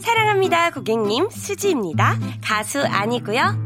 사랑합니다, 고객님. 수지입니다. 가수 아니고요.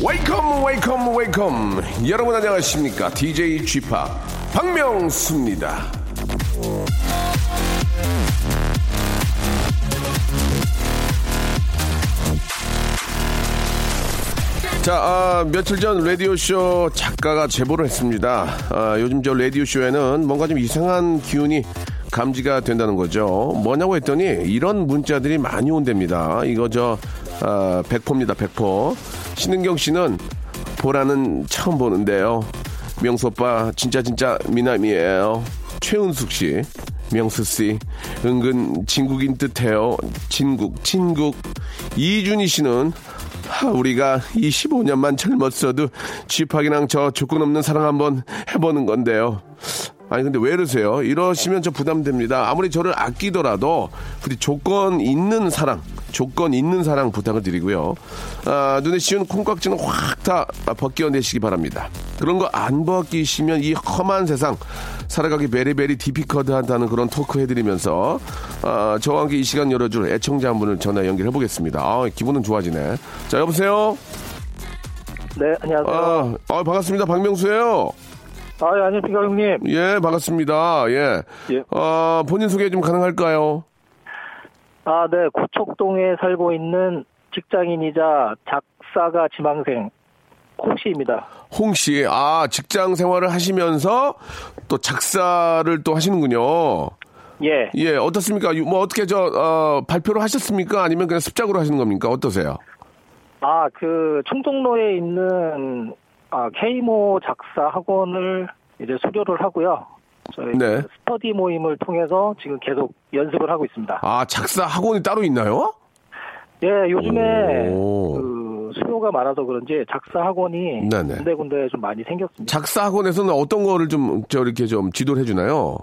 Welcome, welcome, welcome. 여러분 안녕하십니까? DJ Chip 박명수입니다. 자, 아, 며칠 전 라디오쇼 작가가 제보를 했습니다. 아, 요즘 저 라디오쇼에는 뭔가 좀 이상한 기운이 감지가 된다는 거죠. 뭐냐고 했더니 이런 문자들이 많이 온답니다. 이거 저, 아, 백포입니다, 백포. 신은경 씨는 보라는 처음 보는데요. 명수 오빠, 진짜 진짜 미남이에요. 최은숙 씨. 명수 씨, 은근 진국인 듯해요. 진국, 진국. 이준희 씨는 하, 우리가 25년만 젊었어도 쥐팍이랑 저 조건 없는 사랑 한번 해보는 건데요. 아니 근데 왜 이러세요? 이러시면 저 부담됩니다. 아무리 저를 아끼더라도 부디 조건 있는 사랑, 조건 있는 사랑 부탁을 드리고요. 아, 눈에 씌운 콩깍지는 확 다 벗겨내시기 바랍니다. 그런 거 안 벗기시면 이 험한 세상 살아가기 베리베리 디피커드하다는 그런 토크 해드리면서 아, 저와 함께 이 시간 열어줄 애청자 한 분을 전화 연결해 보겠습니다. 아, 기분은 좋아지네. 자 여보세요. 네, 안녕하세요. 아, 아, 반갑습니다. 박명수예요. 아, 예, 안녕하십니까, 형님. 예, 반갑습니다. 예. 예. 아, 본인 소개 좀 가능할까요? 아, 네, 고척동에 살고 있는 직장인이자 작사가 지망생, 홍씨입니다. 홍 씨, 아, 직장 생활을 하시면서 또 작사를 또 하시는군요. 예. 예, 어떻습니까? 유- 뭐 어떻게 저, 어, 발표를 하셨습니까? 아니면 그냥 습작으로 하시는 겁니까? 어떠세요? 아, 그, 충청로에 있는, 아, K모 작사 학원을 이제 수료를 하고요. 저희 네. 그 스터디 모임을 통해서 지금 계속 연습을 하고 있습니다. 아, 작사 학원이 따로 있나요? 예, 요즘에 오. 그 수요가 많아서 그런지 작사 학원이 네네. 군데군데 좀 많이 생겼습니다. 작사 학원에서는 어떤 거를 좀, 저, 이렇게 좀 지도를 해주나요?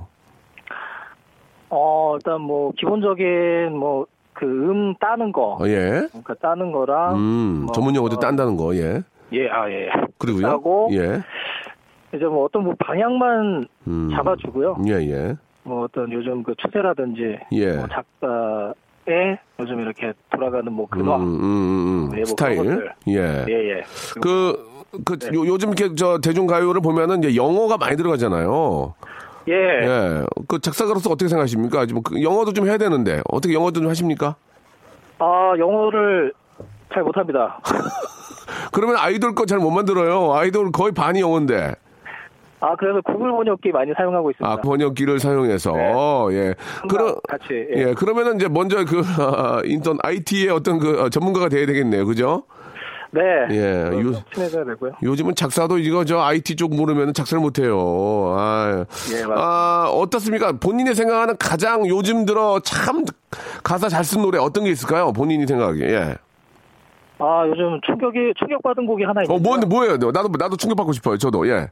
어, 일단 뭐, 기본적인 뭐, 그 음 따는 거. 어, 예. 그러니까 따는 거랑. 음, 뭐, 전문 용어도 어, 딴다는 거, 예. 예, 아, 예. 그리고요. 하고, 예. 이제 뭐 어떤 뭐 방향만 음. 잡아주고요. 예, 예. 뭐 어떤 요즘 그 추세라든지. 예. 뭐 작가의 요즘 이렇게 돌아가는 뭐 음, 근황. 음, 음, 예, 뭐 스타일. 것들. 예. 예, 예. 그, 그, 네. 요, 요즘 이렇게 저 대중 가요를 보면은 이제 영어가 많이 들어가잖아요. 예. 예. 그 작사가로서 어떻게 생각하십니까? 지금 그 영어도 좀 해야 되는데 어떻게 영어도 좀 하십니까? 아, 영어를 잘 못합니다. 그러면 아이돌 거 잘 못 만들어요. 아이돌 거의 반이 영어인데. 아, 그래서 구글 번역기 많이 사용하고 있습니다. 아, 번역기를 사용해서. 예. 그러, 같이. 예. 예. 그러면은 이제 먼저 그, 아, 인턴, IT의 어떤 그 어, 전문가가 돼야 되겠네요. 그죠? 네. 예, 요- 친해져야 되고요. 요즘은 작사도 이거 저 IT 쪽 모르면 작사를 못 해요. 아, 예, 맞습니다. 아, 어떻습니까? 본인이 생각하는 가장 요즘 들어 참 가사 잘 쓴 노래 어떤 게 있을까요? 본인이 생각하기에. 예. 아, 요즘 충격이, 충격받은 곡이 하나 있는데. 어, 뭔데, 뭐예요? 나도, 나도 충격받고 싶어요. 저도, 예.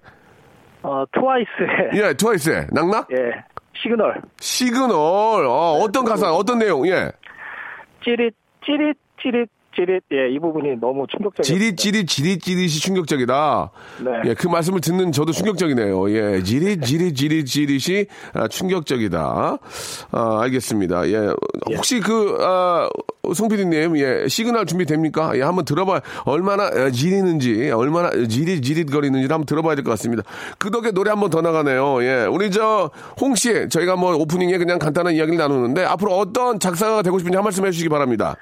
어, 트와이스의. 예, 트와이스의 Knock Knock? 예. 시그널. 시그널. 어, 어떤 가사, 어떤 내용, 예. 찌릿, 찌릿, 찌릿, 지릿, 예, 이 부분이 너무 충격적이에요. 지릿지릿 지릿지릿이 충격적이다. 네. 예, 그 말씀을 듣는 저도 충격적이네요. 예, 지릿 지릿 지릿 지릿이 아, 충격적이다. 아, 알겠습니다. 예, 혹시 그 아, 송 PD님, 예, 시그널 준비됩니까? 예, 한번 들어봐. 얼마나 어, 지리는지, 얼마나 지릿 지릿 거리는지 한번 들어봐야 될 것 같습니다. 그 덕에 노래 한번 더 나가네요. 예, 우리 저 홍 씨, 저희가 뭐 오프닝에 그냥 간단한 이야기를 나누는데 앞으로 어떤 작사가가 되고 싶은지 한 말씀 해주시기 바랍니다.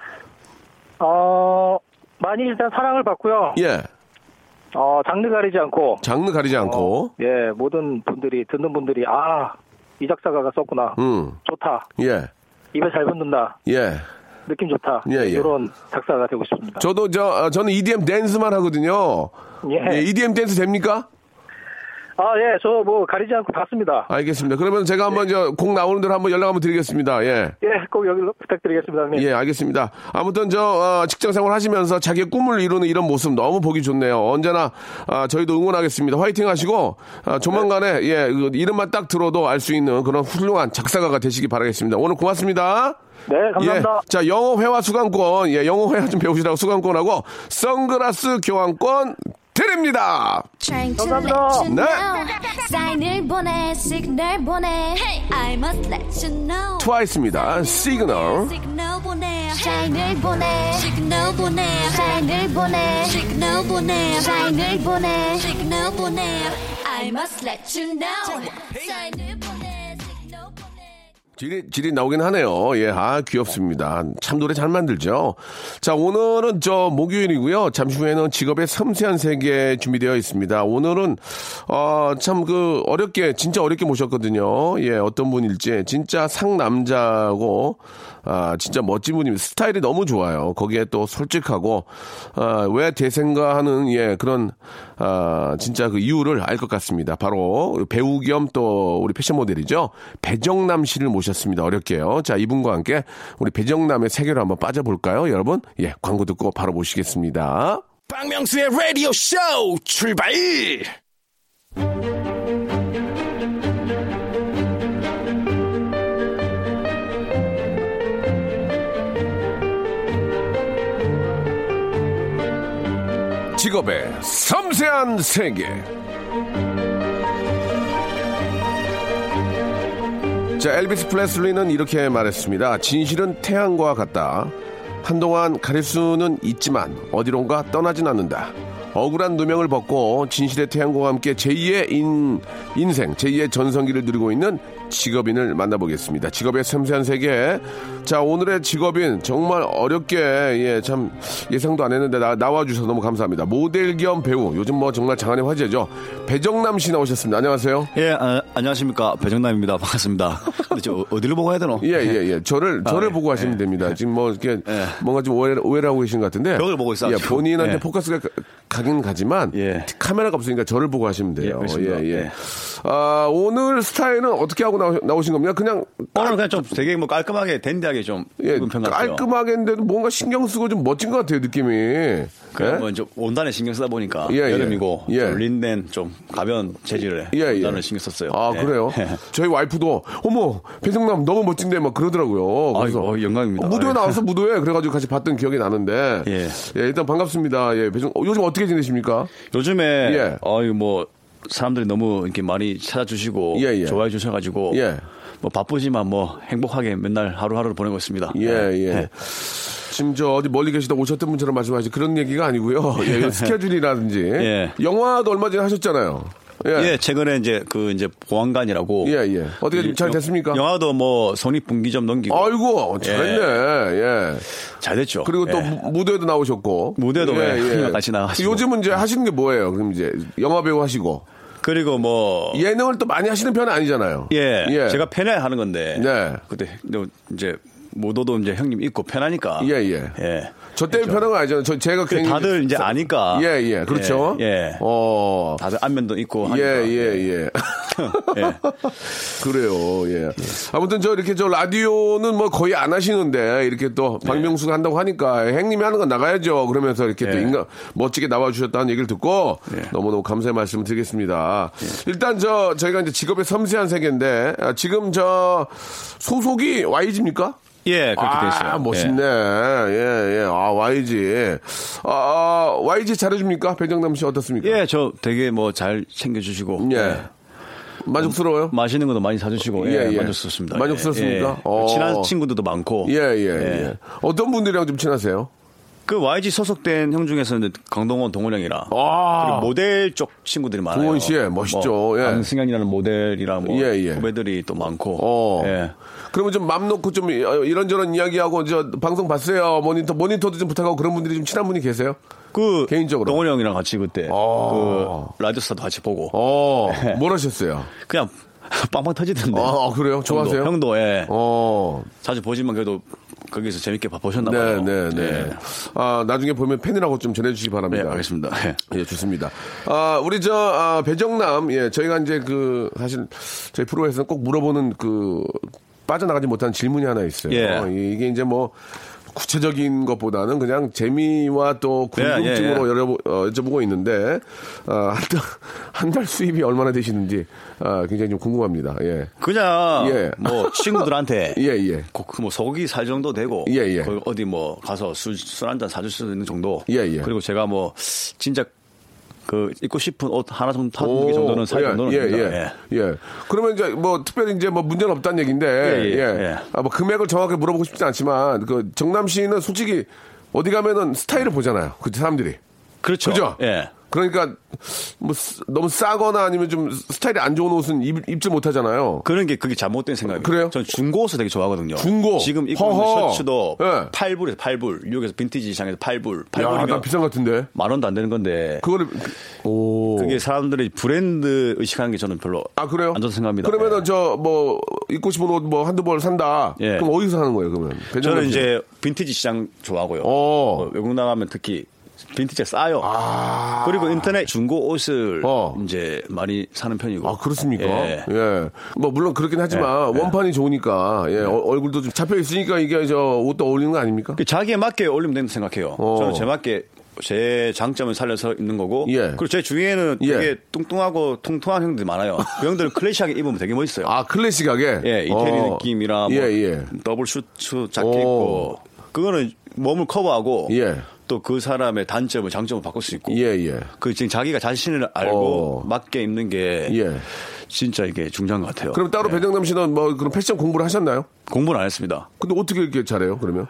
어, 많이 일단 사랑을 받고요. 예, 어, 장르 가리지 않고, 장르 가리지 않고, 예, 모든 분들이, 듣는 분들이, 아, 이 작사가가 썼구나. 음, 좋다. 예, 입에 잘 붙는다. 예. 느낌 좋다. 예, 예. 이런 작사가 되고 싶습니다. 저도 저 아, 저는 EDM 댄스만 하거든요. 예. 예, EDM 댄스 됩니까? 아, 예, 저 뭐 가리지 않고 봤습니다. 알겠습니다. 그러면 제가 한번 저곡 나오는 대로 한번 연락 한번 드리겠습니다. 예. 예, 꼭 여기 부탁드리겠습니다. 형님. 예, 알겠습니다. 아무튼 저 어, 직장 생활 하시면서 자기의 꿈을 이루는 이런 모습 너무 보기 좋네요. 언제나 아, 저희도 응원하겠습니다. 화이팅 하시고 아, 조만간에 예, 그 이름만 딱 들어도 알 수 있는 그런 훌륭한 작사가가 되시기 바라겠습니다. 오늘 고맙습니다. 네, 감사합니다. 예. 자, 영어 회화 수강권, 예, 영어 회화 좀 배우시라고 수강권하고 선글라스 교환권 드립니다. 감사합니다. let you 네. know. 사인을 보내, 시그널 보내. I must let you know. 트와이스입니다. 시그널. 시그널 보내. 사인을 보내. 시그널 보내. 사인을 보내. 시그널 보내. 사인을 보내. 시그널 보내. I must let you know. 사인을 보내. 질이, 질이 나오긴 하네요. 예, 아, 귀엽습니다. 참 노래 잘 만들죠. 자, 오늘은 저 목요일이고요. 잠시 후에는 직업의 섬세한 세계 준비되어 있습니다. 오늘은, 어, 참 그, 어렵게, 진짜 어렵게 모셨거든요. 예, 어떤 분일지. 진짜 상남자고, 아, 진짜 멋진 분입니다. 스타일이 너무 좋아요. 거기에 또 솔직하고, 아, 왜 대생가 하는, 예, 그런, 아, 진짜 그 이유를 알 것 같습니다. 바로 배우 겸 또 우리 패션 모델이죠. 배정남 씨를 모셨습니다. 어렵게요. 자, 이분과 함께 우리 배정남의 세계로 한번 빠져볼까요, 여러분? 예, 광고 듣고 바로 모시겠습니다. 박명수의 라디오 쇼 출발! 직업의 섬세한 세계. 자, 엘비스 플레슬리는 이렇게 말했습니다. 진실은 태양과 같다. 한동안 가릴 수는 있지만 어디론가 떠나진 않는다. 억울한 누명을 벗고 진실의 태양과 함께 제2의 인, 인생, 제2의 전성기를 누리고 있는 직업인을 만나보겠습니다. 직업의 섬세한 세계. 자, 오늘의 직업인 정말 어렵게, 예, 참 예상도 안 했는데 나, 나와주셔서 너무 감사합니다. 모델 겸 배우. 요즘 뭐 정말 장안의 화제죠. 배정남 씨 나오셨습니다. 안녕하세요. 예, 아, 안녕하십니까. 배정남입니다. 반갑습니다. 근데 저 어디를 보고 해야 되노? 예, 예, 예. 저를, 저를 예, 보고 하시면 예, 됩니다. 지금 뭐, 이렇게, 예. 뭔가 좀 오해를, 오해를 하고 계신 것 같은데. 벽을 보고 있어가지고. 예, 본인한테 예. 포커스가 가- 가긴 가지만. 예. 카메라가 없으니까 저를 보고 하시면 돼요. 예. 예, 예. 예. 아, 오늘 스타일은 어떻게 하고 나오, 나오신 겁니까? 그냥. 오늘 그냥 좀 되게 뭐 깔끔하게 댄디하게 좀 예, 입은 편 같아요. 깔끔하게 했는데도 뭔가 신경 쓰고 좀 멋진 것 같아요, 느낌이. 그냥 예? 뭐 온단에 신경 쓰다 보니까 예, 예. 여름이고 예. 좀 린넨 좀 가벼운 재질의 예, 예. 온단을 신경 썼어요. 아, 예. 그래요? 저희 와이프도, 어머, 배성남 너무 멋진데, 막 그러더라고요. 그래서. 아이고, 어, 영광입니다. 무도회 아유. 나와서 무도회, 그래가지고 같이 봤던 기억이 나는데. 예. 일단 반갑습니다. 예, 배성, 어, 요즘 어떻게 지내십니까? 요즘에 예. 어이 뭐 사람들이 너무 이렇게 많이 찾아주시고 예, 예. 좋아해 주셔가지고 예. 뭐 바쁘지만 뭐 행복하게 맨날 하루하루 보내고 있습니다. 예, 예. 지금 저 어디 멀리 계시다 오셨던 분처럼 말씀하시 그런 얘기가 아니고요. 예, 스케줄이라든지. 예. 영화도 얼마 전에 하셨잖아요. 예, 최근에 이제 그 이제 보안관이라고. 예, 예. 어떻게 영- 됐습니까? 영화도 뭐 손익분기 점 넘기고 아이고, 잘했네. 예. 잘 됐죠. 그리고 또 예. 무- 무대에도 나오셨고. 무대도 예, 형님과 같이 나가시고. 요즘은 이제 하시는 게 뭐예요? 그럼 이제 영화 배우 하시고. 그리고 뭐 예. 예능을 또 많이 하시는 편은 아니잖아요. 예. 제가 편해 하는 건데. 네. 그때 이제 모도도 이제 형님 있고 편하니까. 예, 예. 예. 저 때문에 편한 거 아니잖아요. 저, 제가 그 괜히 다들 이제 아니까. 예, 예. 그렇죠. 예. 예. 어. 다들 안면도 있고 예, 하니까. 예, 예. 예. 그래요, 예. 아무튼 저 이렇게 저 라디오는 뭐 거의 안 하시는데 이렇게 또 박명수가 한다고 하니까 행님이 하는 건 나가야죠. 그러면서 이렇게 또 예. 인간 멋지게 나와 주셨다는 얘기를 듣고 예. 너무너무 감사의 말씀을 드리겠습니다. 일단 저 저희가 이제 직업의 섬세한 세계인데 아, 지금 저 소속이 YG입니까? 예, 그렇게 돼 있어요. 아, 멋있네. 예, 예. 아, YG. 아, 아, YG 잘해줍니까? 배정남 씨 어떻습니까? 예, 저 되게 뭐 잘 챙겨주시고. 예. 만족스러워요? 맛있는 것도 많이 사주시고. 예, 만족스럽습니다. 만족스럽습니까? 예, 예. 어. 친한 친구들도 많고. 예, 예, 예. 어떤 분들이랑 좀 친하세요? 그 YG 소속된 형 중에서는 강동원, 동원 형이랑 아. 그리고 모델 쪽 친구들이 많아요. 동원 씨, 멋있죠. 뭐 예. 강승현이라는 모델이랑 뭐 예, 예. 후배들이 또 많고. 어. 예. 그러면 좀 맘 놓고 좀 어, 이런저런 이야기하고 저 방송 봤어요. 모니터 모니터도 좀 부탁하고 그런 분들이 좀 친한 분이 계세요? 그 개인적으로. 동원 형이랑 같이 그때 어. 그 라디오스타도 같이 보고 어, 뭘 하셨어요? 그냥 빵빵 터지던데. 아, 그래요? 좋아하세요? 형도, 형도 예. 어, 자주 보지만 그래도 거기서 재밌게 봐- 보셨나 네, 봐요. 네, 네. 예. 아, 나중에 보면 팬이라고 좀 전해주시기 네, 바랍니다. 알겠습니다. 예. 예, 좋습니다. 아, 우리 저, 아, 배정남, 예, 저희가 이제 그, 사실, 저희 프로에서는 꼭 물어보는 그, 빠져나가지 못한 질문이 하나 있어요. 예. 어, 이게 이제 뭐, 구체적인 것보다는 그냥 재미와 또 궁금증으로 예, 예, 예. 여러, 어, 여쭤보고 있는데, 아, 한 달, 한달 수입이 얼마나 되시는지, 아, 굉장히 좀 궁금합니다. 예. 그냥 예. 뭐 친구들한테 예, 예. 뭐 소고기 살 정도 되고 예, 예. 어디 뭐 가서 술 술 한 잔 사줄 수 있는 정도. 예, 예. 그리고 제가 뭐 진짜 그 입고 싶은 옷 하나 정도 사는 게 정도는 살 예, 정도는 예, 됩니다. 예, 예. 그러면 이제 뭐 특별히 이제 뭐 문제는 없다는 얘기인데, 예, 예, 예, 예. 아, 뭐 금액을 정확하게 물어보고 싶지 않지만, 그 정남 씨는 솔직히 어디 가면은 스타일을 보잖아요. 그 사람들이. 그렇죠. 그죠? 예. 그러니까 뭐 쓰- 너무 싸거나 아니면 좀 스타일이 안 좋은 옷은 입, 입지 못하잖아요. 그런 게 그게 잘못된 생각이에요. 그래요? 전 중고 옷을 되게 좋아하거든요. 중고? 지금 입고. 있는 셔츠도 예. 8불에서 8불. 뉴욕에서 빈티지 시장에서 8불. 야, 8불이면 나 비싼 것 같은데. 만 원도 안 되는 건데. 그거를 오. 그게 사람들이 브랜드 의식하는 게 저는 별로 아 그래요? 안 좋다 생각합니다. 그러면은 예. 저뭐 입고 싶은 옷 뭐 한두 벌 산다. 예. 그럼 어디서 사는 거예요? 그러면 저는? 이제 빈티지 시장 좋아하고요. 어. 어, 외국 나가면 특히 빈티지가 싸요. 아. 그리고 인터넷 중고 옷을 어. 이제 많이 사는 편이고. 아, 그렇습니까? 예. 예. 뭐, 물론 그렇긴 하지만, 예, 예. 원판이 좋으니까, 예, 어- 얼굴도 좀 잡혀 있으니까 이게 저 옷도 어울리는 거 아닙니까? 그 자기에 맞게 올리면 된다고 생각해요. 어. 저는 제 맞게 제 장점을 살려서 입는 거고. 예. 그리고 제 주위에는 예. 되게 뚱뚱하고 통통한 형들이 많아요. 그 형들 클래식하게 입으면 되게 멋있어요. 아, 클래식하게? 예, 이태리 어. 느낌이라 뭐 예, 예. 더블 슈트 자켓 오. 입고 그거는 몸을 커버하고 예. 또 그 사람의 단점을 장점을 바꿀 수 있고 예, 예. 그 지금 자기가 자신을 알고 어. 맞게 입는 게 예. 진짜 이게 중요한 것 같아요. 그럼 따로 예. 배정남 씨는 뭐 그런 패션 공부를 하셨나요? 공부는 안 했습니다. 근데 어떻게 이렇게 잘해요, 그러면?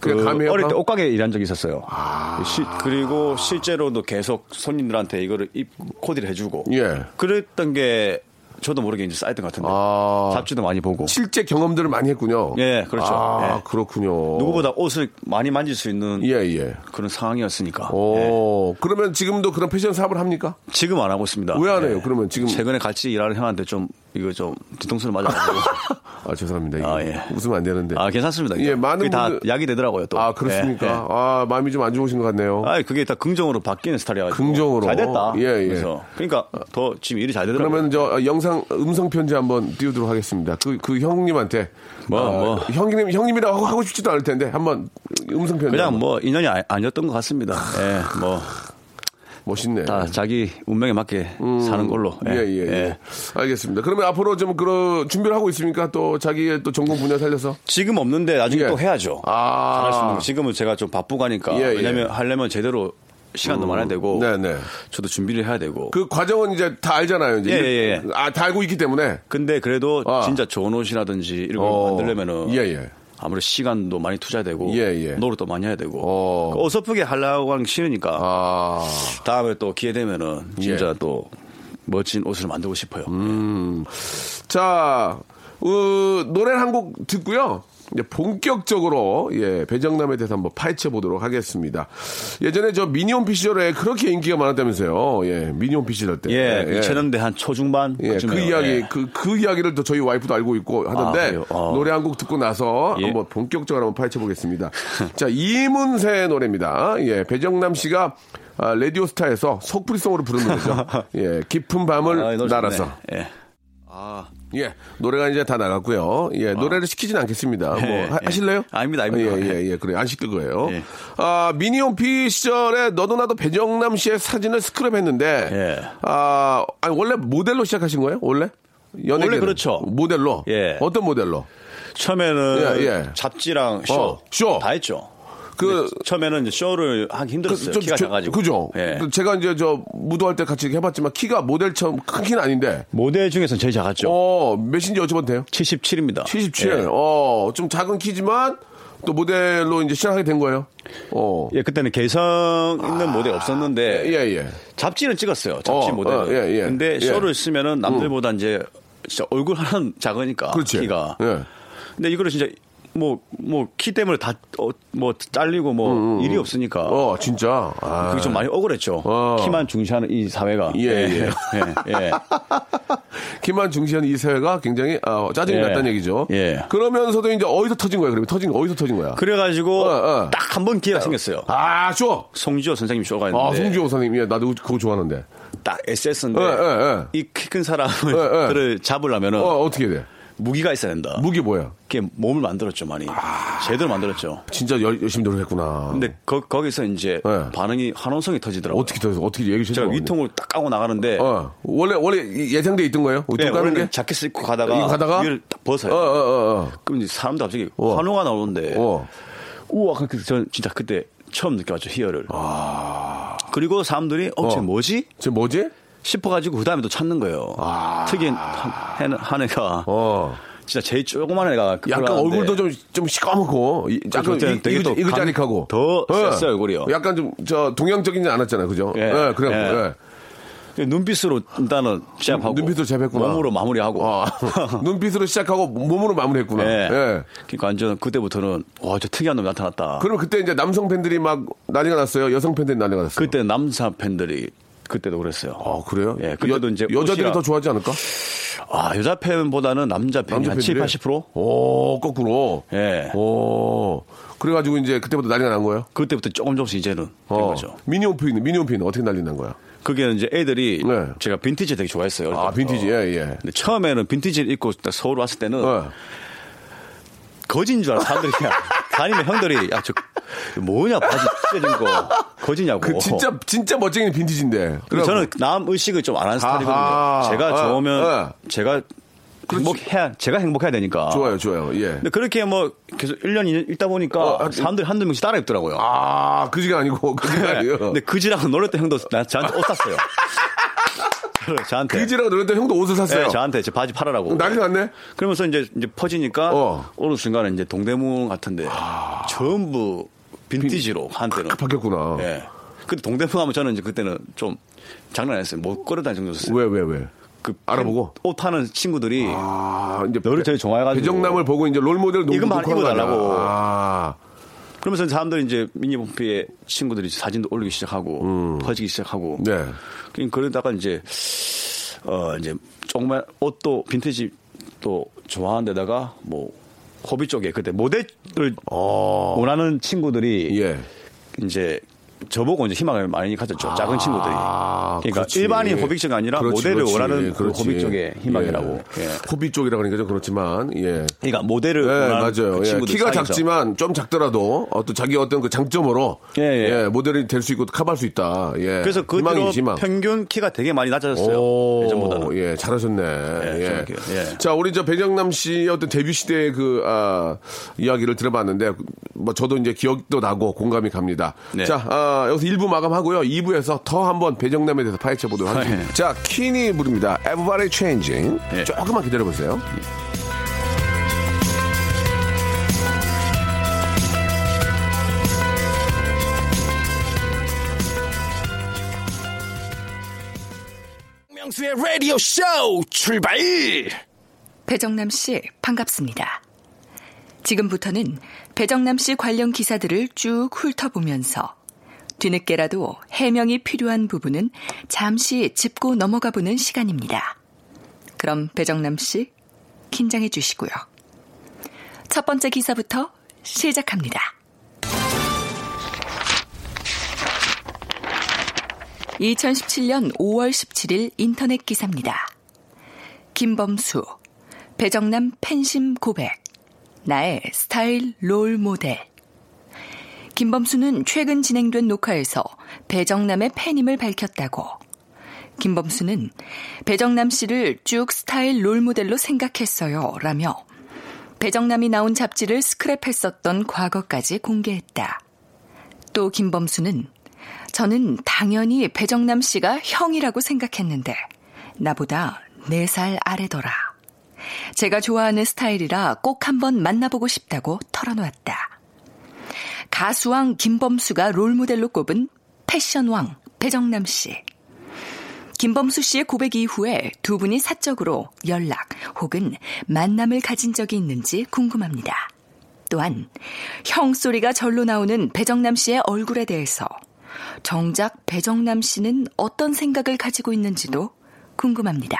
그? 어릴 때 감? 옷가게 일한 적이 있었어요. 아. 시- 그리고 실제로도 계속 손님들한테 이거를 입 코디를 해주고 예. 그랬던 게 저도 모르게 이제 쌓였던 것 같은데 아. 잡지도 많이 보고 실제 경험들을 많이 했군요. 예, 그렇죠. 아, 예. 그렇군요. 누구보다 옷을 많이 만질 수 있는 예, 예. 그런 상황이었으니까 예. 오, 그러면 지금도 그런 패션 사업을 합니까? 지금 안 하고 있습니다. 왜 안 해요, 예. 그러면 지금? 최근에 같이 일하는 형한테 좀 이거 좀 뒤통수를 맞아가지고 아, 죄송합니다. 이거 아, 예. 웃으면 안 되는데. 아 괜찮습니다. 예, 많은 그게 다 분들- 약이 되더라고요 또. 아, 그렇습니까? 예, 예. 아, 마음이 좀 안 좋으신 것 같네요. 아, 그게 다 긍정으로 바뀌는 스타일이라서 긍정으로? 잘 됐다. 예, 예. 그래서 그러니까 더 지금 일이 잘 되더라고요. 그러면 저 아, 영상 음성 편지 한번 띄우도록 하겠습니다. 그, 그 형님한테. 뭐, 아, 뭐. 형님, 형님이라고 하고, 하고 싶지도 않을 텐데, 한번 음성 편지. 그냥 한번. 뭐 인연이 아- 아니었던 것 같습니다. 예, 뭐. 멋있네. 다 자기 운명에 맞게 사는 걸로. 예, 예, 예. 알겠습니다. 그러면 앞으로 좀그 준비를 하고 있습니까? 또 자기의 또 전공 분야 살려서? 지금 없는데 나중에 예. 또 해야죠. 아. 잘할 수 있는 거. 지금은 제가 좀 바쁘고 하니까. 예, 예. 왜냐면 하려면 제대로 시간도 많아야 되고. 네네. 저도 준비를 해야 되고. 그 과정은 이제 다 알잖아요. 이제. 예, 예, 예. 아, 다 알고 있기 때문에. 근데 그래도 아. 진짜 좋은 옷이라든지 이런 걸 어. 만들려면은. 예, 예. 아무래도 시간도 많이 투자해야 되고. 예, 예. 노력도 많이 해야 되고. 어. 그 어설프게 하려고 하는 게 싫으니까. 아. 다음에 또 기회 되면은 진짜 예. 또 멋진 옷을 만들고 싶어요. 음. 자, 어, 노래 한 곡 듣고요. 이제 본격적으로 예 배정남에 대해서 한번 파헤쳐 보도록 하겠습니다. 예전에 저 미니홈피 시절에 그렇게 인기가 많았다면서요. 예, 미니홈피 시절 때. 예, 2000년대 한 초중반. 예, 그. 이야기, 예. 그, 그 이야기를 또 저희 와이프도 알고 있고 하던데, 아? 어. 노래 한 곡 듣고 나서 예. 한번 본격적으로 한번 파헤쳐 보겠습니다. 자, 이문세의 노래입니다. 예, 배정남 씨가 아, 라디오 스타에서 속풀이송으로 부른 노래죠. 예, 깊은 밤을 아, 날아서. 예. 아, 예, 노래가 이제 다 나갔고요. 예, 노래를 시키진 않겠습니다. 뭐, 예, 하, 예. 실래요 아닙니다, 아닙니다. 예, 예, 예, 그래. 안 시킬 거예요. 예. 아, 미니홈피 시절에 너도 나도 배정남 씨의 사진을 스크랩 했는데, 예. 아, 아니, 원래 모델로 시작하신 거예요? 원래? 연예계는? 원래 그렇죠. 모델로? 예. 어떤 모델로? 처음에는 예, 예. 잡지랑 쇼, 어, 쇼. 다 했죠. 그- 처음에는 이제 쇼를 하기 힘들었어요. 좀 키가 제- 작아지고. 그죠? 예. 그 제가 이제 저 무도할 때 같이 해봤지만 키가 모델처럼 큰 키는 아닌데. 모델 중에서 제일 작았죠. 어, 몇인지 여쭤봐도 돼요? 77입니다. 77. 어, 좀 작은 키지만 또 모델로 이제 시작하게 된 거예요. 어. 예, 그때는 개성 있는 모델 없었는데 예, 예. 잡지는 찍었어요. 잡지 어, 모델. 어, 예, 예. 근데 예. 쇼를 쓰면은 남들보다 이제 진짜 얼굴 하나는 작으니까 그렇지. 키가. 예. 근데 이거를 진짜 뭐 뭐 키 때문에 다뭐 잘리고 뭐 일이 없으니까 어, 진짜. 아. 그게 좀 많이 억울했죠. 어. 키만 중시하는 이 사회가. 예, 예. 예, 예. 키만 중시하는 이 사회가 굉장히 아, 짜증이 예. 났다는 얘기죠. 예. 그러면서도 이제 어디서 터진 거예요? 그러면 터진 거 어디서 터진 거야? 그래가지고 어, 어. 딱한 번 기회가 생겼어요. 아, 쇼. 송지호 선생님 쇼가 있는데 아, 송지호 선생님. 예, 나도 그거 좋아하는데. 딱 SS인데 예, 예, 예. 이키 큰 사람을 예, 예. 들을 잡으려면은 어, 어떻게 돼? 무기가 있어야 된다. 무기 뭐야? 그게 몸을 만들었죠 많이. 제대로 만들었죠. 진짜 열, 열심히 노력했구나. 근데 거, 거기서 이제 네. 반응이 환원성이 터지더라고요. 어떻게 터졌어? 어떻게 얘기 좀 제가. 위통을 딱 까고 나가는데 어. 원래, 원래 예상돼 있던 거예요? 네, 네, 까는 게? 자켓 입고 가다가, 가다가? 위를 딱 벗어요. 어, 어, 어, 어. 그럼 이제 사람들 갑자기 어. 환호가 나오는데 어. 우와 그전 진짜 그때 처음 느껴봤죠 희열을. 그리고 사람들이 어, 쟤 아. 어. 뭐지? 지금 뭐지? 싶어가지고 그 다음에 또 찾는 거예요. 특이한 한, 한 애가 어. 진짜 제일 조그만 애가 약간 얼굴도 좀, 좀 시꺼멓고, 이- 약간 그때는 이- 되게 이글- 또 이글자릭하고. 더 예. 셌어요, 얼굴이요. 약간 좀, 저, 동양적이지 않았잖아요. 그죠? 예. 예, 그래. 예. 예. 눈빛으로 일단은 시작하고 눈빛으로 제압했구나. 몸으로 마무리하고 아, 눈빛으로 시작하고 몸으로 마무리했구나. 예. 예. 그러니까 완전 그때부터는 와 저 특이한 놈 나타났다. 그럼 그때 이제 남성 팬들이 막 난리가 났어요. 여성 팬들이 난리가 났어요. 그때 남자 팬들이 그때도 그랬어요. 아, 그래요? 예, 그때도 여, 이제 여자들이 옷이랑- 더 좋아하지 않을까? 아 여자 팬보다는 남자 팬이 한 7, 80%? 오, 거꾸로. 예. 오. 그래가지고 이제 그때부터 난리가 난 거예요? 그때부터 조금 조금씩 이제는 된 어. 거죠. 미니홈피는, 미니홈피는 어떻게 난리 난 거야? 그게 이제 애들이 네. 제가 빈티지 되게 좋아했어요. 아, 빈티지. 예, 예. 근데 처음에는 빈티지를 입고 딱 서울 왔을 때는 어. 거진 줄 알아. 사람들이 그냥 다니면 형들이 야 저 뭐냐 바지 찢어진 거 거지냐고. 그 진짜, 진짜 멋쟁이 빈티지인데. 그래갖고- 저는 남 의식을 좀 안 하는 스타일이거든요. 아하. 제가 아, 좋으면 아. 제가 행복해야 제가 행복해야 되니까. 좋아요, 좋아요. 예. 근데 그렇게 뭐 계속 1년 2년 읽다 보니까 어, 아, 사람들이 한두 명씩 따라 입더라고요. 아, 그지가 아니고, 그지가 아니에요. 근데 그지라고 놀랬던 형도 나 저한테 옷 샀어요. 저한테. 그지라고 노랬던 형도 옷을 샀어요. 네, 저한테 제 바지 팔아라고. 난리 났네? 그러면서 이제 이제 퍼지니까 어. 아. 어느 순간에 이제 동대문 같은데 전부 빈티지로 한때는. 바뀌었구나. 예. 근데 동대문 하면 저는 이제 그때는 좀 장난 아니었어요. 못 걸어다닐 정도였어요. 왜, 왜, 왜? 그 알아보고? 옷 파는 친구들이 아, 이제. 너를 되게 좋아해가지고 배정남을 보고 이제 롤 모델 이것만 놓고 하는 거 아니야? 입어달라고. 아. 그러면서 사람들이 이제 미니홈피에 친구들이 사진도 올리기 시작하고 퍼지기 시작하고 음. 네. 그- 그러다가 이제 어 이제 정말 옷도 빈티지 또 좋아하는 데다가 뭐 호비 쪽에 그때 모델을 원하는 친구들이 어. 예. 이제 저보고 이제 희망을 많이 가졌죠. 작은 친구들이. 아, 그러니까 그렇지. 일반인 호비 쪽이 아니라 그렇지, 모델을 그렇지. 원하는 그 그렇지. 호비 쪽의 희망이라고. 예. 예. 호비 쪽이라 그러니까 좀 그렇지만, 예. 그러니까 모델을 네, 원하는 맞아요. 그 예, 친구들 키가 사이에서. 작지만 좀 작더라도 어떤 자기 어떤 그 장점으로 예, 예. 모델이 될 수 있고 커버할 수 있다. 예. 그래서 그 희망이 뒤로 희망. 평균 키가 되게 많이 낮아졌어요. 오, 예전보다는. 예, 잘하셨네. 예. 예. 자, 우리 저 배정남 씨의 어떤 데뷔 시대의 그, 아, 이야기를 들어봤는데, 뭐 저도 이제 기억도 나고 공감이 갑니다. 네. 자, 아, 여기서 1부 마감하고요. 2부에서 더 한번 배정남에 대해서 파헤쳐 보도록 하겠습니다. 네. 자, 키니 부릅니다. Everybody Changing. 예. 조금만 기다려 보세요. 명수의 라디오 쇼 출발! 배정남 씨, 반갑습니다. 지금부터는 배정남 씨 관련 기사들을 쭉 훑어보면서 뒤늦게라도 해명이 필요한 부분은 잠시 짚고 넘어가 보는 시간입니다. 그럼 배정남 씨, 긴장해 주시고요. 첫 번째 기사부터 시작합니다. (2017년 5월 17일) 인터넷 기사입니다. 김범수, 배정남 팬심 고백, 나의 스타일 롤 모델. 김범수는 최근 진행된 녹화에서 배정남의 팬임을 밝혔다고. 김범수는 배정남 씨를 쭉 스타일 롤 모델로 생각했어요. 라며 배정남이 나온 잡지를 스크랩했었던 과거까지 공개했다. 또 김범수는 저는 당연히 배정남 씨가 형이라고 생각했는데 나보다 4살 아래더라. 제가 좋아하는 스타일이라 꼭 한번 만나보고 싶다고 털어놓았다. 가수왕 김범수가 롤모델로 꼽은 패션왕 배정남 씨. 김범수 씨의 고백 이후에 두 분이 사적으로 연락 혹은 만남을 가진 적이 있는지 궁금합니다. 또한 형 소리가 절로 나오는 배정남 씨의 얼굴에 대해서 정작 배정남 씨는 어떤 생각을 가지고 있는지도 궁금합니다.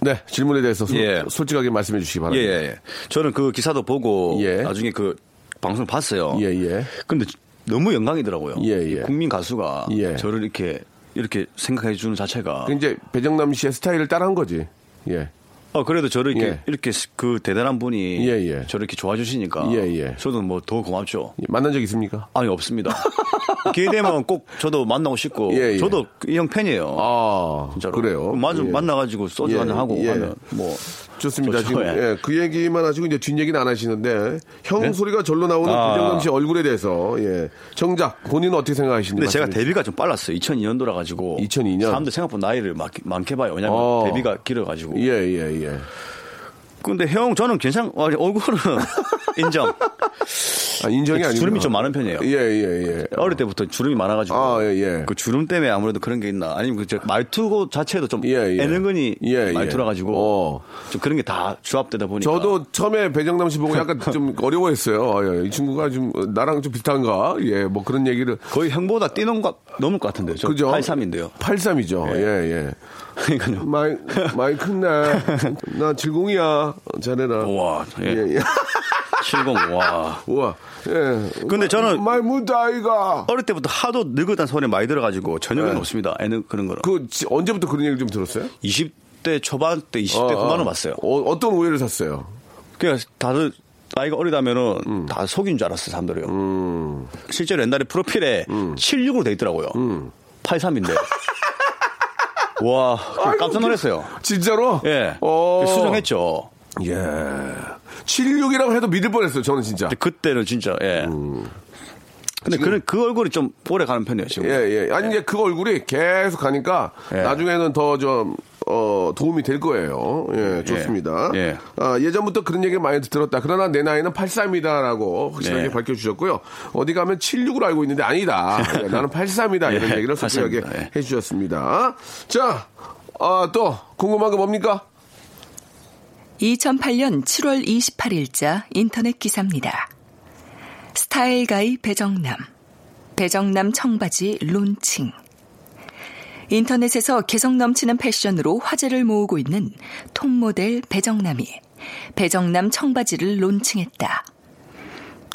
네, 질문에 대해서 솔, 예. 솔직하게 말씀해 주시기 예, 바랍니다. 예, 예. 저는 그 기사도 보고 예. 나중에 그 방송을 봤어요. 예, 예. 근데 너무 영광이더라고요. 예, 예. 국민 가수가 예. 저를 이렇게 이렇게 생각해 주는 자체가 그 이제 배정남 씨의 스타일을 따라한 거지. 예. 어 그래도 저를 이렇게 예. 이렇게 그 대단한 분이 예, 예. 저를 이렇게 좋아해 주시니까 예, 예. 저도 뭐 더 고맙죠. 예, 만난 적 있습니까? 아니 없습니다. 기회 되면 꼭 저도 만나고 싶고 예, 예. 저도 이 형 팬이에요. 아, 진짜로. 그래요. 예. 만나가지고 소주 예, 한잔 하고 예. 하면 뭐 좋습니다. 좋죠, 지금 예. 예, 그 얘기만 하시고 이제 뒷 얘기는 안 하시는데 형 네? 소리가 절로 나오는 아. 배정남 씨 얼굴에 대해서 예. 정작 본인은 어떻게 생각하시는지 근데 제가 데뷔가 좀 빨랐어요. 2002년도라 가지고 2002년? 사람들 생각보다 나이를 막 많게 봐요. 왜냐면 어. 데뷔가 길어 가지고. 주세요. 예, 예, 예. 근데 형 저는 괜찮. 아, 얼굴은 인정. 아, 인정이 아니고 주름이 좀 많은 편이에요. 예, 예, 예. 어릴 때부터 주름이 많아가지고 아, 예, 예. 그 주름 때문에 아무래도 그런 게 있나 아니면 그저 말투 자체도 좀 예, 예. 애늙은이 예, 예. 말투라 가지고 어. 좀 그런 게 다 조합되다 보니까 저도 처음에 배정남 씨 보고 약간 좀 어려워했어요. 아, 예, 이 친구가 좀 나랑 좀 비슷한가? 예, 뭐 그런 얘기를. 거의 형보다 뛰는 것 넘을 것 같은데요. 저 그죠? 83인데요. 83이죠. 예, 예. 그러니까요. 마이, 마이 큰나. 나 질공이야. 잘해라. 와, 예. 예, 예. 70. 와. 우와. 예. 근데 저는 마이 무다이가. 어릴 때부터 하도 늙었다는 소리 많이 들어가지고 전혀 네. 없습니다. 애는 그런 거는. 그, 지- 언제부터 그런 얘기를 좀 들었어요? 20대 초반 때 20대 후반을 봤어요. 어, 어떤 오해를 샀어요? 그러니까 다들 나이가 어리다면은 음. 다 속인 줄 알았어요, 사람들이요. 실제로 옛날에 프로필에 음. 76으로 돼 있더라고요. 83인데. 와, 깜짝 놀랐어요. 진짜로? 예. 어. 수정했죠. 예. 76이라고 해도 믿을 뻔했어요, 저는 진짜. 그때는 진짜, 예. 근데 그, 그 얼굴이 좀 오래 가는 편이에요, 지금. 예, 예. 아니, 이제 그 얼굴이 계속 가니까 예. 나중에는 더 좀, 어, 도움이 될 거예요. 예, 좋습니다. 예. 아, 예전부터 그런 얘기 많이 들었다. 그러나 내 나이는 83이다라고 확실하게 네. 밝혀주셨고요. 어디 가면 76으로 알고 있는데 아니다. 예, 나는 83이다. 이런 예, 얘기를 솔직하게 83이다. 예. 해주셨습니다. 자, 아, 또 궁금한 거 뭡니까? 2008년 7월 28일자 인터넷 기사입니다. 스타일 가이 배정남. 배정남 청바지 론칭. 인터넷에서 개성 넘치는 패션으로 화제를 모으고 있는 톱모델 배정남이 배정남 청바지를 론칭했다.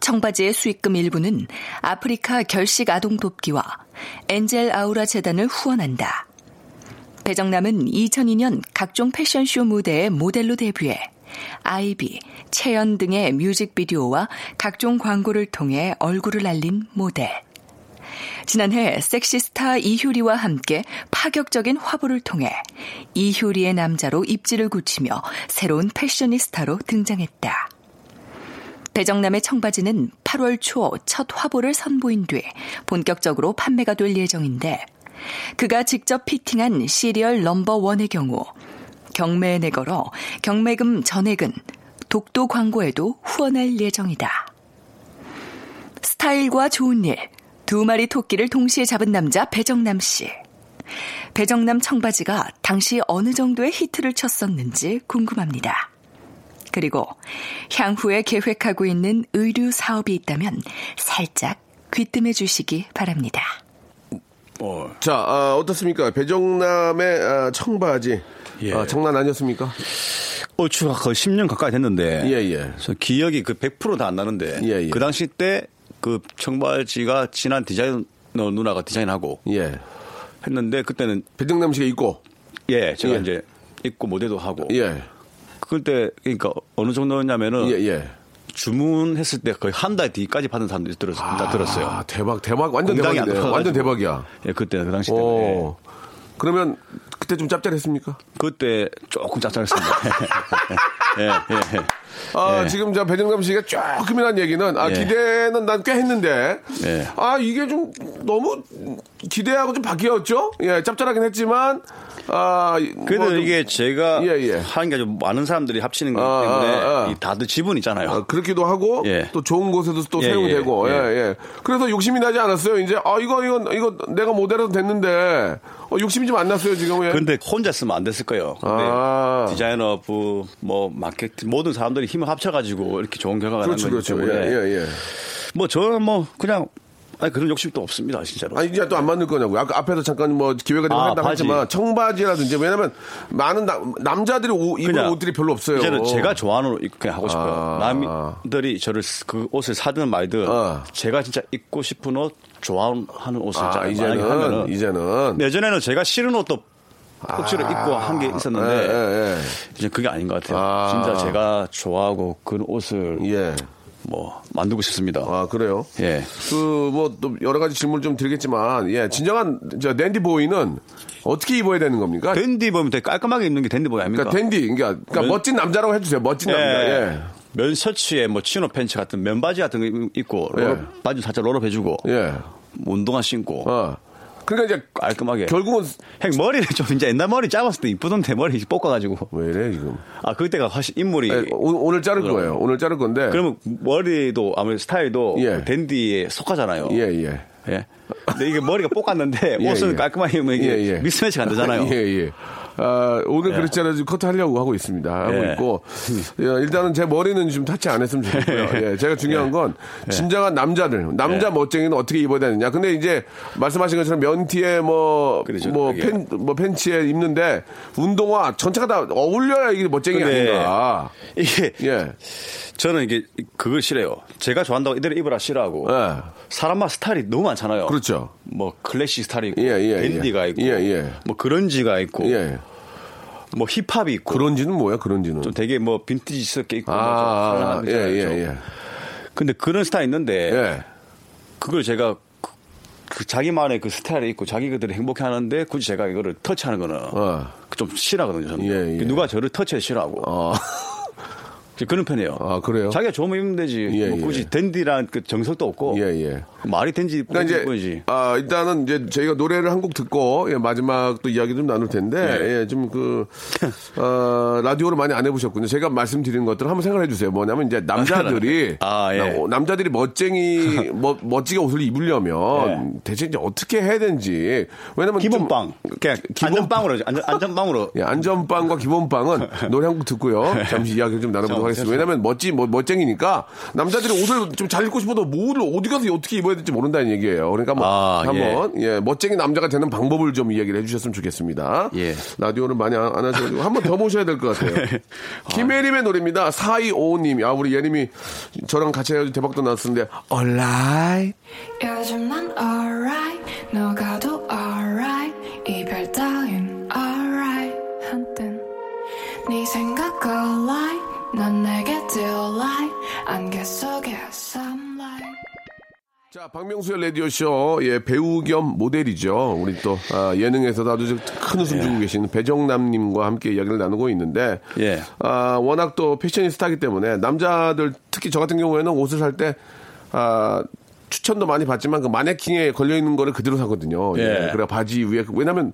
청바지의 수익금 일부는 아프리카 결식 아동 돕기와 엔젤 아우라 재단을 후원한다. 배정남은 2002년 각종 패션쇼 무대에 모델로 데뷔해 아이비, 채연 등의 뮤직비디오와 각종 광고를 통해 얼굴을 알린 모델. 지난해 섹시스타 이효리와 함께 파격적인 화보를 통해 이효리의 남자로 입지를 굳히며 새로운 패셔니스타로 등장했다. 배정남의 청바지는 8월 초 첫 화보를 선보인 뒤 본격적으로 판매가 될 예정인데 그가 직접 피팅한 serial number one의 경우 경매에 내걸어 경매금 전액은 독도 광고에도 후원할 예정이다. 스타일과 좋은 일, 두 마리 토끼를 동시에 잡은 남자 배정남 씨. 배정남 청바지가 당시 어느 정도의 히트를 쳤었는지 궁금합니다. 그리고 향후에 계획하고 있는 의류 사업이 있다면 살짝 귀뜸해 주시기 바랍니다. 어, 자, 아, 어떻습니까? 배정남의 아, 청바지. 예. 아, 장난 아니었습니까? 얼추가 거의 10년 가까이 됐는데. 예, 예. 그래서 기억이 그 100%다 안 나는데. 예, 예. 그 당시 때 그 청바지가 친한 디자이너 누나가 디자인하고 예. 했는데 그때는 배정남 씨가 있고. 예, 제가 예. 이제 입고 모델도 하고. 예. 그때 그러니까 어느 정도였냐면은 예, 예. 주문했을 때 거의 한 달 뒤까지 받은 사람들이 들었, 다 들었어요. 아, 대박, 대박. 완전 대박이네. 완전 대박이야. 예, 그때 그 당시 때는. 오. 그러면 그때 좀 짭짤했습니까? 그때 조금 짭짤했습니다. 예, 예, 예. 아, 예. 지금 저 배정남 씨가 조금이란 얘기는 아, 예. 기대는 난 꽤 했는데 예. 아 이게 좀 너무 기대하고 좀 바뀌었죠? 예, 짭짤하긴 했지만 아 그래도 뭐 좀- 이게 제가 예, 예. 하는 게좀 많은 사람들이 합치는 거기 아, 때문에 아, 아. 이 다들 지분 있잖아요. 아, 그렇기도 하고 예. 또 좋은 곳에도 또 예, 사용되고 예, 예, 예. 그래서 욕심이 나지 않았어요. 이제 아 이거 이거 이거 내가 모델해도 됐는데 어, 욕심이 좀 안 났어요 지금. 예. 근데 혼자 쓰면 안 됐을 거예요. 아. 디자이너 부, 뭐 마케팅 모든 사람들이 힘을 합쳐가지고 이렇게 좋은 결과가 그렇죠, 나는 거기 그렇죠. 때문에 예, 예, 예. 뭐 저는 뭐 그냥 아니 그런 욕심도 없습니다, 진짜로. 아니 이제 또 안 만들 거냐고요. 아까 앞에서 잠깐 뭐 기회가 되면 아, 한다고 바지. 했지만 청바지라든지 왜냐면 많은 남, 남자들이 옷, 입는 그냥 옷들이 별로 없어요. 이제는 제가 좋아하는 옷 그냥 하고 싶어요. 아. 남들이 저를 쓰- 그 옷을 사든 말든 어. 제가 진짜 입고 싶은 옷 좋아하는 옷을 아, 이제는 하면은 이제는 예전에는 제가 싫은 옷도 억지로 입고 한 게 있었는데 예, 예, 이제 그게 아닌 것 같아요. 아. 진짜 제가 좋아하고 그런 옷을 예. 예. 뭐 만들고 싶습니다. 아 그래요. 예. 그뭐또 여러 가지 질문 좀 드리겠지만 예 진정한 저 dandy boy는 어떻게 입어야 되는 겁니까? 댄디 보면 되게 깔끔하게 입는 게 dandy boy 아닙니까? 그러니까 댄디 그러니까, 그러니까 면- 멋진 남자라고 해주세요. 멋진 남자. 예. 면 셔츠에 뭐 chino pants 같은 면 바지 같은 거 입고 예. 바지 살짝 roll-up 해주고 예. 뭐 운동화 신고 어. 그러니까 이제 깔끔하게. 결국은 형 머리를 좀 이제 옛날 머리 짧았을 때 이쁘던데 머리 뽑아가지고 왜 이래 지금? 아 그때가 훨씬 인물이 예, 오, 늘 자를 그럼. 거예요. 오늘 자를 건데. 그러면 머리도 아무래도 스타일도 예. 그 댄디에 속하잖아요. 예 예. 예. 근데 이게 머리가 뽑았는데 예, 옷은 예. 깔끔하게 입으면 이게. 미스매치가 안 되잖아요. 예, 예. 아, 오늘 그렇지 않아 지금 커트 하려고 하고 있습니다. 하고 예. 있고. 예, 일단은 제 머리는 좀 타치 안 했으면 좋겠고요. 예, 제가 중요한 건 진정한 남자들, 남자 예. 멋쟁이는 어떻게 입어야 되느냐. 근데 이제 말씀하신 것처럼 면티에 뭐, 그렇죠. 뭐. 팬, 뭐 팬츠에 입는데 운동화 전체가 다 어울려야 이게 멋쟁이 근데 아닌가. 이게 예. 저는 이게 그걸 싫어요. 제가 좋아한다고 이대로 입으라 싫어하고 예. 사람마다 스타일이 너무 많잖아요. 그렇죠. 뭐 클래식 스타일이 있고 예, 예, 예. 있고 예, 예. 뭐 그런지가 있고 예. 뭐 힙합이 있고 그런지는 뭐야, 그런지는. 좀 되게 뭐 빈티지스럽게 있고 아, 뭐좀 아, 거 예, 예, 좀. 예. 근데 그런 스타일 있는데 예. 그걸 제가 그, 그 자기만의 그 스타일이 있고 자기들이 행복해 하는데 굳이 제가 이거를 터치하는 거는 어. 좀 싫어하거든요. 저는 예, 예. 누가 저를 터치해 싫어하고 어. 그런 편이에요. 아, 그래요? 자기가 좋으면 입으면 되지. 예, 뭐 굳이 예. 댄디란 그 정석도 없고 예, 예. 말이 댄디 그러니까 이제 뿐이지. 아 일단은 이제 저희가 노래를 한 곡 듣고 예, 마지막 또 이야기 좀 나눌 텐데 네. 예, 좀그 어, 라디오를 많이 안 해보셨군요. 제가 말씀드린 것들 을 한번 생각해 주세요. 뭐냐면 이제 남자들이 아, 예. 나- 남자들이 멋쟁이 멋, 멋지게 옷을 입으려면 대체 이제 어떻게 해야 되는지 왜냐면 좀- 기본빵. 그냥 기본- 안전빵으로 안전, 안전빵으로 예, 안전빵과 기본빵은 노래 한 곡 듣고요. 잠시 이야기를 좀 나눠보도록 자, 하겠습니다. 왜냐면 멋지, 뭐, 멋쟁이니까 남자들이 옷을 좀 잘 입고 싶어도 뭐를 어디 가서 어떻게 입어야 될지 모른다는 얘기예요. 그러니까 뭐 아, 한번 예, 멋쟁이 남자가 되는 방법을 좀 이야기를 해주셨으면 좋겠습니다. 예. 라디오를 많이 안, 안 하셔가지고 한 번 더 모셔야 될 것 같아요. 김혜림의 노래입니다. 4255님. 아, 우리 예림이 저랑 같이 해가지고 대박도 났었는데 Alright. 요즘 난 alright 너가도 alright 이별 따윈 alright 한땐 네 생각 alright 넌 내게 delight 안개 속의 sunlight 자, 박명수의 라디오쇼, 예, 배우 겸 모델이죠. 우리 또, 아, 예능에서도 아주 큰 웃음 주고 계신 배정남님과 함께 이야기를 나누고 있는데, 예. 아, 워낙 또 패셔니스타기 때문에 남자들, 특히 저 같은 경우에는 옷을 살 때, 아, 추천도 많이 받지만 그 마네킹에 걸려있는 거를 그대로 사거든요. 예. 예. 그래, 바지 위에, 왜냐면,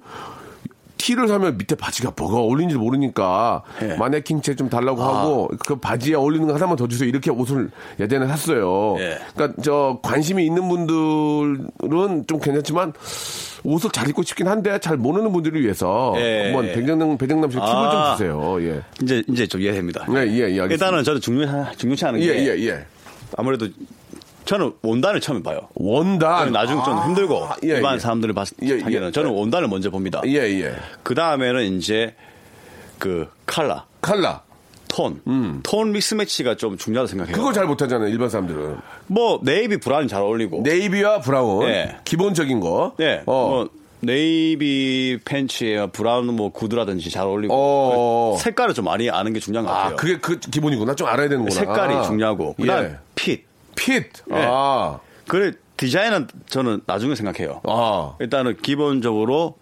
티를 사면 밑에 바지가 뭐가 어울리는지 모르니까 예. 마네킹 책좀 달라고 하고 그 바지에 어울리는 거 하나만 더 주세요 이렇게 옷을 예전에 샀어요. 예. 그러니까 저 관심이 있는 분들은 좀 괜찮지만 옷을 잘 입고 싶긴 한데 잘 모르는 분들을 위해서 예. 한번 배정남 배정남 씨 팁을 아. 좀 주세요. 예. 이제 이제 좀 이해됩니다. 네, 예, 예, 알겠습니다. 일단은 저는 중요 중요치 않은 예, 게 예, 예. 아무래도 저는 원단을 처음 봐요. 원단. 나중 좀 힘들고 아, 예, 일반 예. 사람들이 봤을 예, 예. 때는 저는 원단을 먼저 봅니다. 예, 예. 그 다음에는 이제 그 컬러, 칼라. 톤, 톤 mix match가 좀 중요하다고 생각해요. 음. 그걸 잘 못하잖아요, 일반 사람들은. 뭐 navy brown 잘 어울리고, navy와 brown. 예. 기본적인 거. 네, 어. 뭐 네이비 팬츠에 brown 뭐 구두라든지 잘 어울리고 어. 색깔을 좀 많이 아는 게 중요한 것 아, 같아요. 그게 그 기본이구나. 좀 알아야 되는구나. 색깔이 아. 중요하고 그다음 예. 핏. 핏. 예. 아. 그래 디자인은 저는 나중에 생각해요. 아. 일단은 기본적으로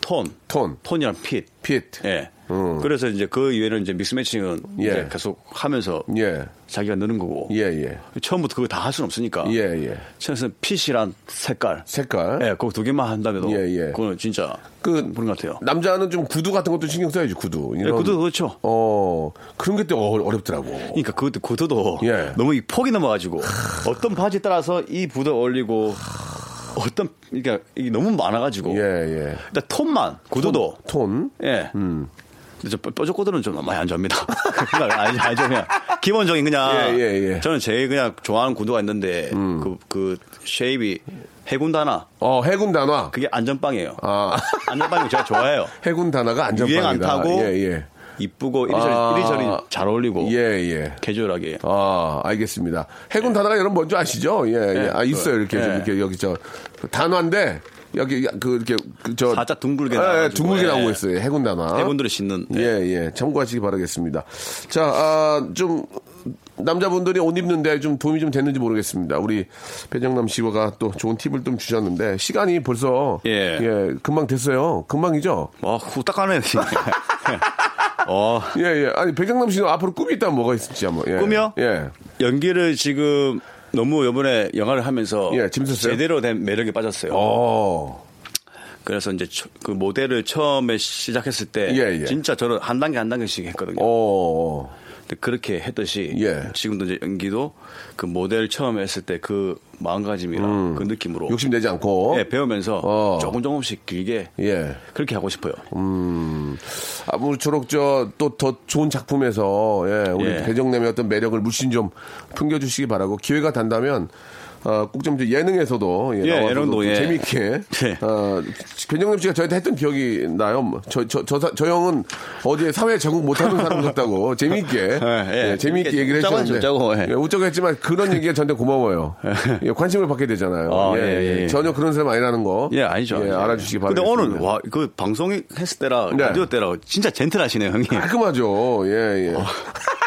톤, 톤. 톤이랑 핏. 핏. 예. 그래서 이제 그 이후에는 이제 믹스 매칭은 예. 이제 계속 하면서 예. 자기가 느는 거고. 예, 예. 처음부터 그거 다 할 수는 없으니까. 예, 예. 처음에는 핏이란 색깔. 색깔. 예, 그거 두 개만 한다면도. 예, 예. 그거는 진짜. 그 그런 것 같아요. 남자는 좀 구두 같은 것도 신경 써야지 구두. 예, 이런- 구두 그렇죠. 어 그런 게 또 어렵더라고. 그러니까 그것도 구두도 예. 너무 이 폭이 넘어가지고 어떤 바지 에 따라서 이 부도 올리고 어떤 그러니까 이게 너무 많아가지고 예, 예. 일단 톤만 구두도 톤. 예. 근데 저 뾰족 구두는 좀 많이 안 좋아합니다. 그냥 아니, 아니죠 그냥 기본적인 그냥 예, 예, 예. 저는 제일 그냥 좋아하는 구두가 있는데 그그 쉐입이 해군 단화 어 해군 단화. 그게 안전빵이에요. 아 안전빵이 제가 좋아해요. 해군 단화가 안전빵이다. 유행 안 타고 예, 예. 이쁘고 이리저리 아. 이리저리 잘 어울리고 예, 예. 캐주얼하게. 아, 알겠습니다. 해군 단화가 여러분 뭔지 아시죠? 예, 예. 예, 아, 있어요. 이렇게, 예. 좀 이렇게, 여기 저, 단화인데, 여기, 그, 이렇게, 그, 저. 살짝 둥글게 예, 예, 둥글게 예. 나오고 있어요. 해군 단화. 해군들이 신는. 네. 예, 예. 참고하시기 바라겠습니다. 자, 아, 좀, 남자분들이 옷 입는데 좀 도움이 좀 됐는지 모르겠습니다. 우리 배정남 씨가 또 좋은 팁을 좀 주셨는데, 시간이 벌써. 예. 금방 됐어요. 금방이죠? 와, 후딱 가네요, 진짜. 어, 예, 예. 아니, 배정남 씨는 앞으로 꿈이 있다면 뭐가 있을지 한번. 예. 꿈이요? 예. 연기를 지금 너무 이번에 영화를 하면서 예? 제대로 된 매력에 빠졌어요. 어. 그래서 이제 처- 그 모델을 처음에 시작했을 때 예, 예. 진짜 저는 한 단계 한 단계씩 했거든요. 어. 그렇게 했듯이 예. 지금도 이제 연기도 그 모델 처음에 했을 때 그 마음가짐이랑 그 느낌으로 음. 욕심내지 않고. 예, 배우면서 어. 조금 조금씩 길게 예. 그렇게 하고 싶어요. 아무쪼록 저 또 더 좋은 작품에서 예, 우리 예. 배정남의 어떤 매력을 물씬 좀 풍겨주시기 바라고 기회가 된다면 어, 꼭좀 예능에서도 예, 예, 예능도, 좀 예. 재미있게 예. 어, 배정남 씨가 저한테 했던 기억이 나요. 뭐, 저, 저, 저, 형은 어디에 사회에 적응 못하는 사람 같다고 재미있게 예. 예, 재미있게 얘기를 했었는데 웃자고, 예. 예, 웃자고 했지만 그런 얘기가 저한테 고마워요. 예, 관심을 받게 되잖아요. 아, 예, 예, 예. 예. 전혀 그런 사람 아니라는 거 예, 아니죠. 예. 알아주시기 근데 바랍니다. 오늘 와, 그 방송 했을 때랑 네. 라디오 때랑 진짜 젠틀하시네요, 형님. 깔끔하죠. 예, 예.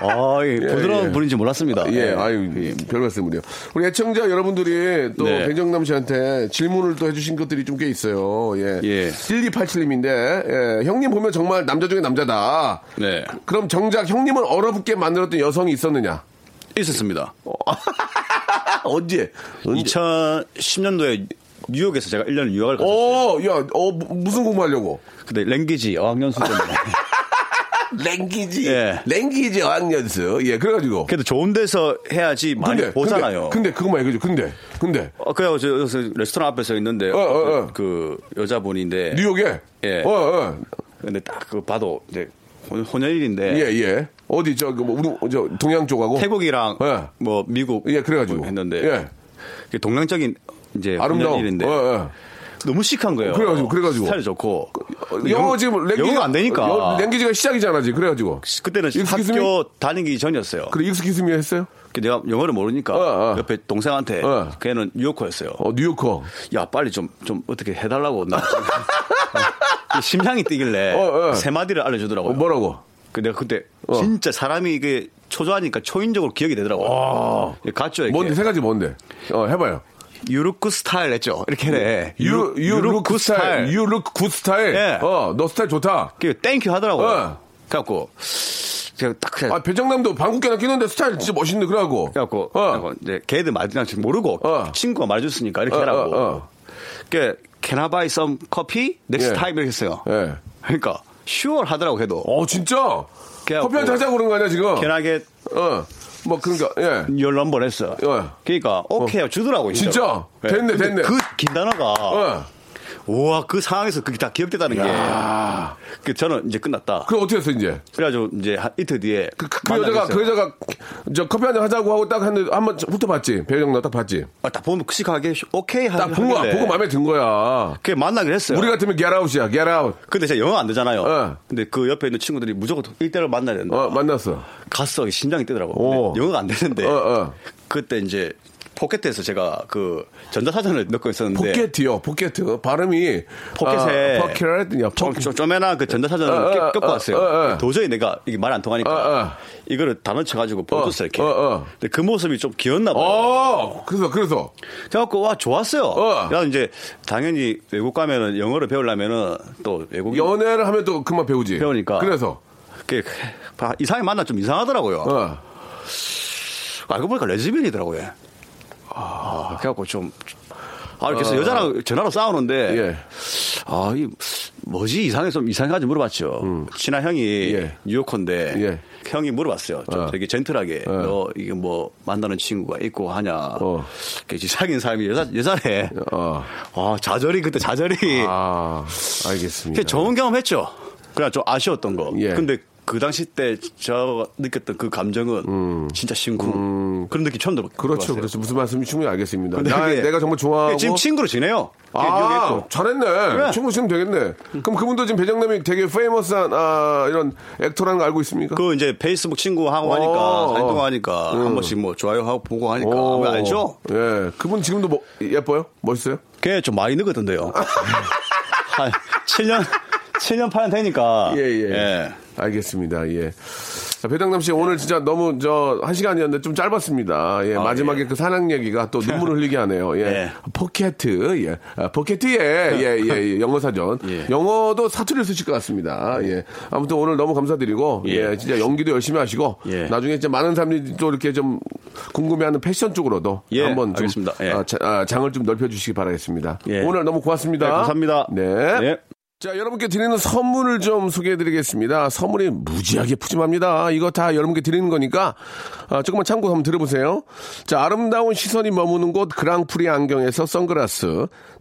아, 예, 부드러운 예. 분인지 몰랐습니다. 예, 아유, 별 말씀을요. 우리 애청자 여러분들이 또 네. 배정남 씨한테 질문을 또 해주신 것들이 좀 꽤 있어요. 예. 예. 1287님인데, 예, 형님 보면 정말 남자 중에 남자다. 네. 그럼 정작 형님을 얼어붙게 만들었던 여성이 있었느냐? 있었습니다. 언제? 언제? 2010년도에 뉴욕에서 제가 1년 유학을 갔어요. 어, 야, 어, 무- 무슨 공부하려고? 근데 랭귀지 어학연수 때문에. 랭기지. 예. 랭기지 어학연수. 예, 그래가지고. 그래도 좋은 데서 해야지 많이 근데, 보잖아요. 근데, 근데 그것만 얘기해줘. 근데, 근데. 어, 그래요. 저 여기서 레스토랑 앞에서 있는데 어, 어, 어. 그 여자분인데 뉴욕에? 예. 어, 어. 근데 딱 그 봐도 이제 혼- 혼혈일인데 예, 예. 어디, 저, 그 뭐, 우리, 저, 동양 쪽하고? 태국이랑 예. 뭐 미국 예, 그래가지고. 했는데 예. 그 동양적인 이제 아름다워. 혼혈일인데 어, 어. 너무 시크한 거예요. 그래가지고, 그래가지고. 스타일이 좋고 어, 영어 지금 랭귀지가 영어가 안 되니까 영- 랭귀지가 시작이잖아, 지금. 그래가지고. 그때는 me? 학교 다니기 전이었어요. 그래, 익스키스미 했어요? 그 내가 영어를 모르니까 어, 어. 옆에 동생한테 어. 걔는 뉴요커였어요. 어, 뉴요커. 야 빨리 좀 좀 어떻게 해달라고 나 심장이 뛰길래 어, 어. 세 마디를 알려주더라고요. 어, 뭐라고? 그 내가 그때 어. 진짜 사람이 이게 초조하니까 초인적으로 기억이 되더라고요. 예, 갔죠 이렇게. 뭔데, 세 가지 뭔데? 어, 해봐요. you look style 했죠. 이렇게 you look good style. You look good style. 예. 어, 너 스타일 좋다. 그 thank you 하더라고요. 어. 그래갖고 제가 딱 그냥 아, 배정남도 방귀깨나 끼는데 스타일 진짜 멋있는데, 그래갖고. 그래갖고 어. 그래갖고 이제 걔들 말이랑 지금 모르고 어. 친구가 말해줬으니까 이렇게 어. 어, 어. 그 Can I buy some coffee next 예. time 이렇게 했어요. 예. 그러니까 sure 하더라고 걔도. 어, 진짜? 커피 한잔 하자고 그런 거 아니야, 지금? Can I get 어. 뭐, 그러니까, 예. your number 했어. 어. 그러니까 오케이 주더라고. 진짜? 진짜로. 예. 됐네, 됐네. 그 긴단어가 어. 우와 그 상황에서 그게 다 기억됐다는 게. 야. 그 저는 이제 끝났다. 그럼 어떻게 했어, 이제? 그래가지고 이제 한 이틀 뒤에 그, 그, 그 여자가, 그 여자가, 저 커피 한잔 하자고 하고 딱 했는데, 한번 훑어봤지. 배정남 딱 봤지. 아, 딱 보면 크식하게 오케이 딱본 거, 보고 마음에 든 거야. 그 만나기로 했어요. 우리 같으면 get out. 근데 제가 영어 안 되잖아요. 어. 근데 그 옆에 있는 친구들이 무조건 일대를 만나야 된다. 어, 만났어. 갔어. 심장이 뛰더라고. 영어가 안 되는데. 어, 어. 그때 이제 포켓에서 제가 그 전자사전을 넣고 있었는데 포켓이요, 포켓. 발음이. 포켓에 아, 좀 쪼매난 그 전자사전을 어, 어, 껴- 어, 왔어요. 어, 어. 도저히 내가 이게 말 안 통하니까. 이거를 다 넣쳐가지고 보여줬어요 이렇게. 근데 그 모습이 좀 귀엽나 봐요. 어, 그래서, 그래서. 그래갖고 와 좋았어요. 어. 그래서 이제 당연히 외국 가면은 영어를 배우려면은 또 외국 연애를 하면 또 그만 배우지. 배우니까. 그래서. 그 이상하게 만나 좀 이상하더라고요. 어. 알고 보니까 레즈비언이더라고요. 아, 그래갖고 좀. 아, 그래서 여자랑 전화로 싸우는데, 어. 예. 아, 이 뭐지 이상해 좀 이상하지 물어봤죠. 친한 형이 예. 뉴요커인데 예. 형이 물어봤어요. 좀 어. 되게 젠틀하게 너 이게 뭐 만나는 친구가 있고 하냐. 어. 그 사귄 사람이 여자 여자래. 어. 아 좌절이 그때 좌절이. 아, 알겠습니다. 좋은 경험 했죠. 그냥 좀 아쉬웠던 거. 예. 근데 그 당시 때 제가 느꼈던 그 감정은 진짜 심쿵 그런 느낌 처음. 음. 그렇죠. 그렇죠. 무슨 말씀인지 충분히 알겠습니다. 근데 나, 그게 내가 정말 좋아하고. 지금 친구로 지내요. 아. 잘했네. 친구 지금 되겠네. 그럼 그분도 지금 배정남이 되게 페이머스한, 아, 이런 액터라는 거 알고 있습니까? 그 이제 페이스북 친구 하고 하니까 어, 사진 어. 통화하니까 한 번씩 뭐 좋아요하고 보고 하니까 오. 왜 알죠? 예. 그분 지금도 뭐, 예뻐요? 멋있어요? 걔 좀 많이 늦거든요. 한 7년 7년 8년 되니까 예, 예. 알겠습니다. 예. 자, 배정남 씨 오늘 진짜 너무 저 한 시간이었는데 좀 짧았습니다. 예, 마지막에 그 사랑 얘기가 또 눈물 을 흘리게 하네요. 예. 예. 포켓, 예. 아, 포켓의 예, 예, 예, 영어 사전. 예. 영어도 사투리를 쓰실 것 같습니다. 예. 아무튼 오늘 너무 감사드리고 예, 예. 진짜 연기도 열심히 하시고 예. 나중에 진짜 많은 사람들이 또 이렇게 좀 궁금해하는 패션 쪽으로도 예, 한번 좀 알겠습니다. 예. 아, 자- 아, 장을 좀 넓혀 주시기 바라겠습니다. 예. 오늘 너무 고맙습니다. 네, 감사합니다. 네. 네. 자, 여러분께 드리는 선물을 좀 소개해 드리겠습니다. 선물이 무지하게 푸짐합니다. 이거 다 여러분께 드리는 거니까, 아, 조금만 참고 한번 들어보세요. 자, 아름다운 시선이 머무는 곳 그랑프리 안경에서 선글라스,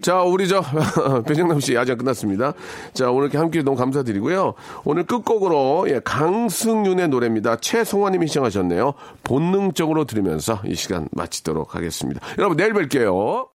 자, 우리 저 배정남 씨 야자 끝났습니다. 자, 오늘 이렇게 함께 너무 감사드리고요. 오늘 끝곡으로 예, 강승윤의 노래입니다. 최송화님이 시청하셨네요. 본능적으로 들으면서 이 시간 마치도록 하겠습니다. 여러분 내일 뵐게요.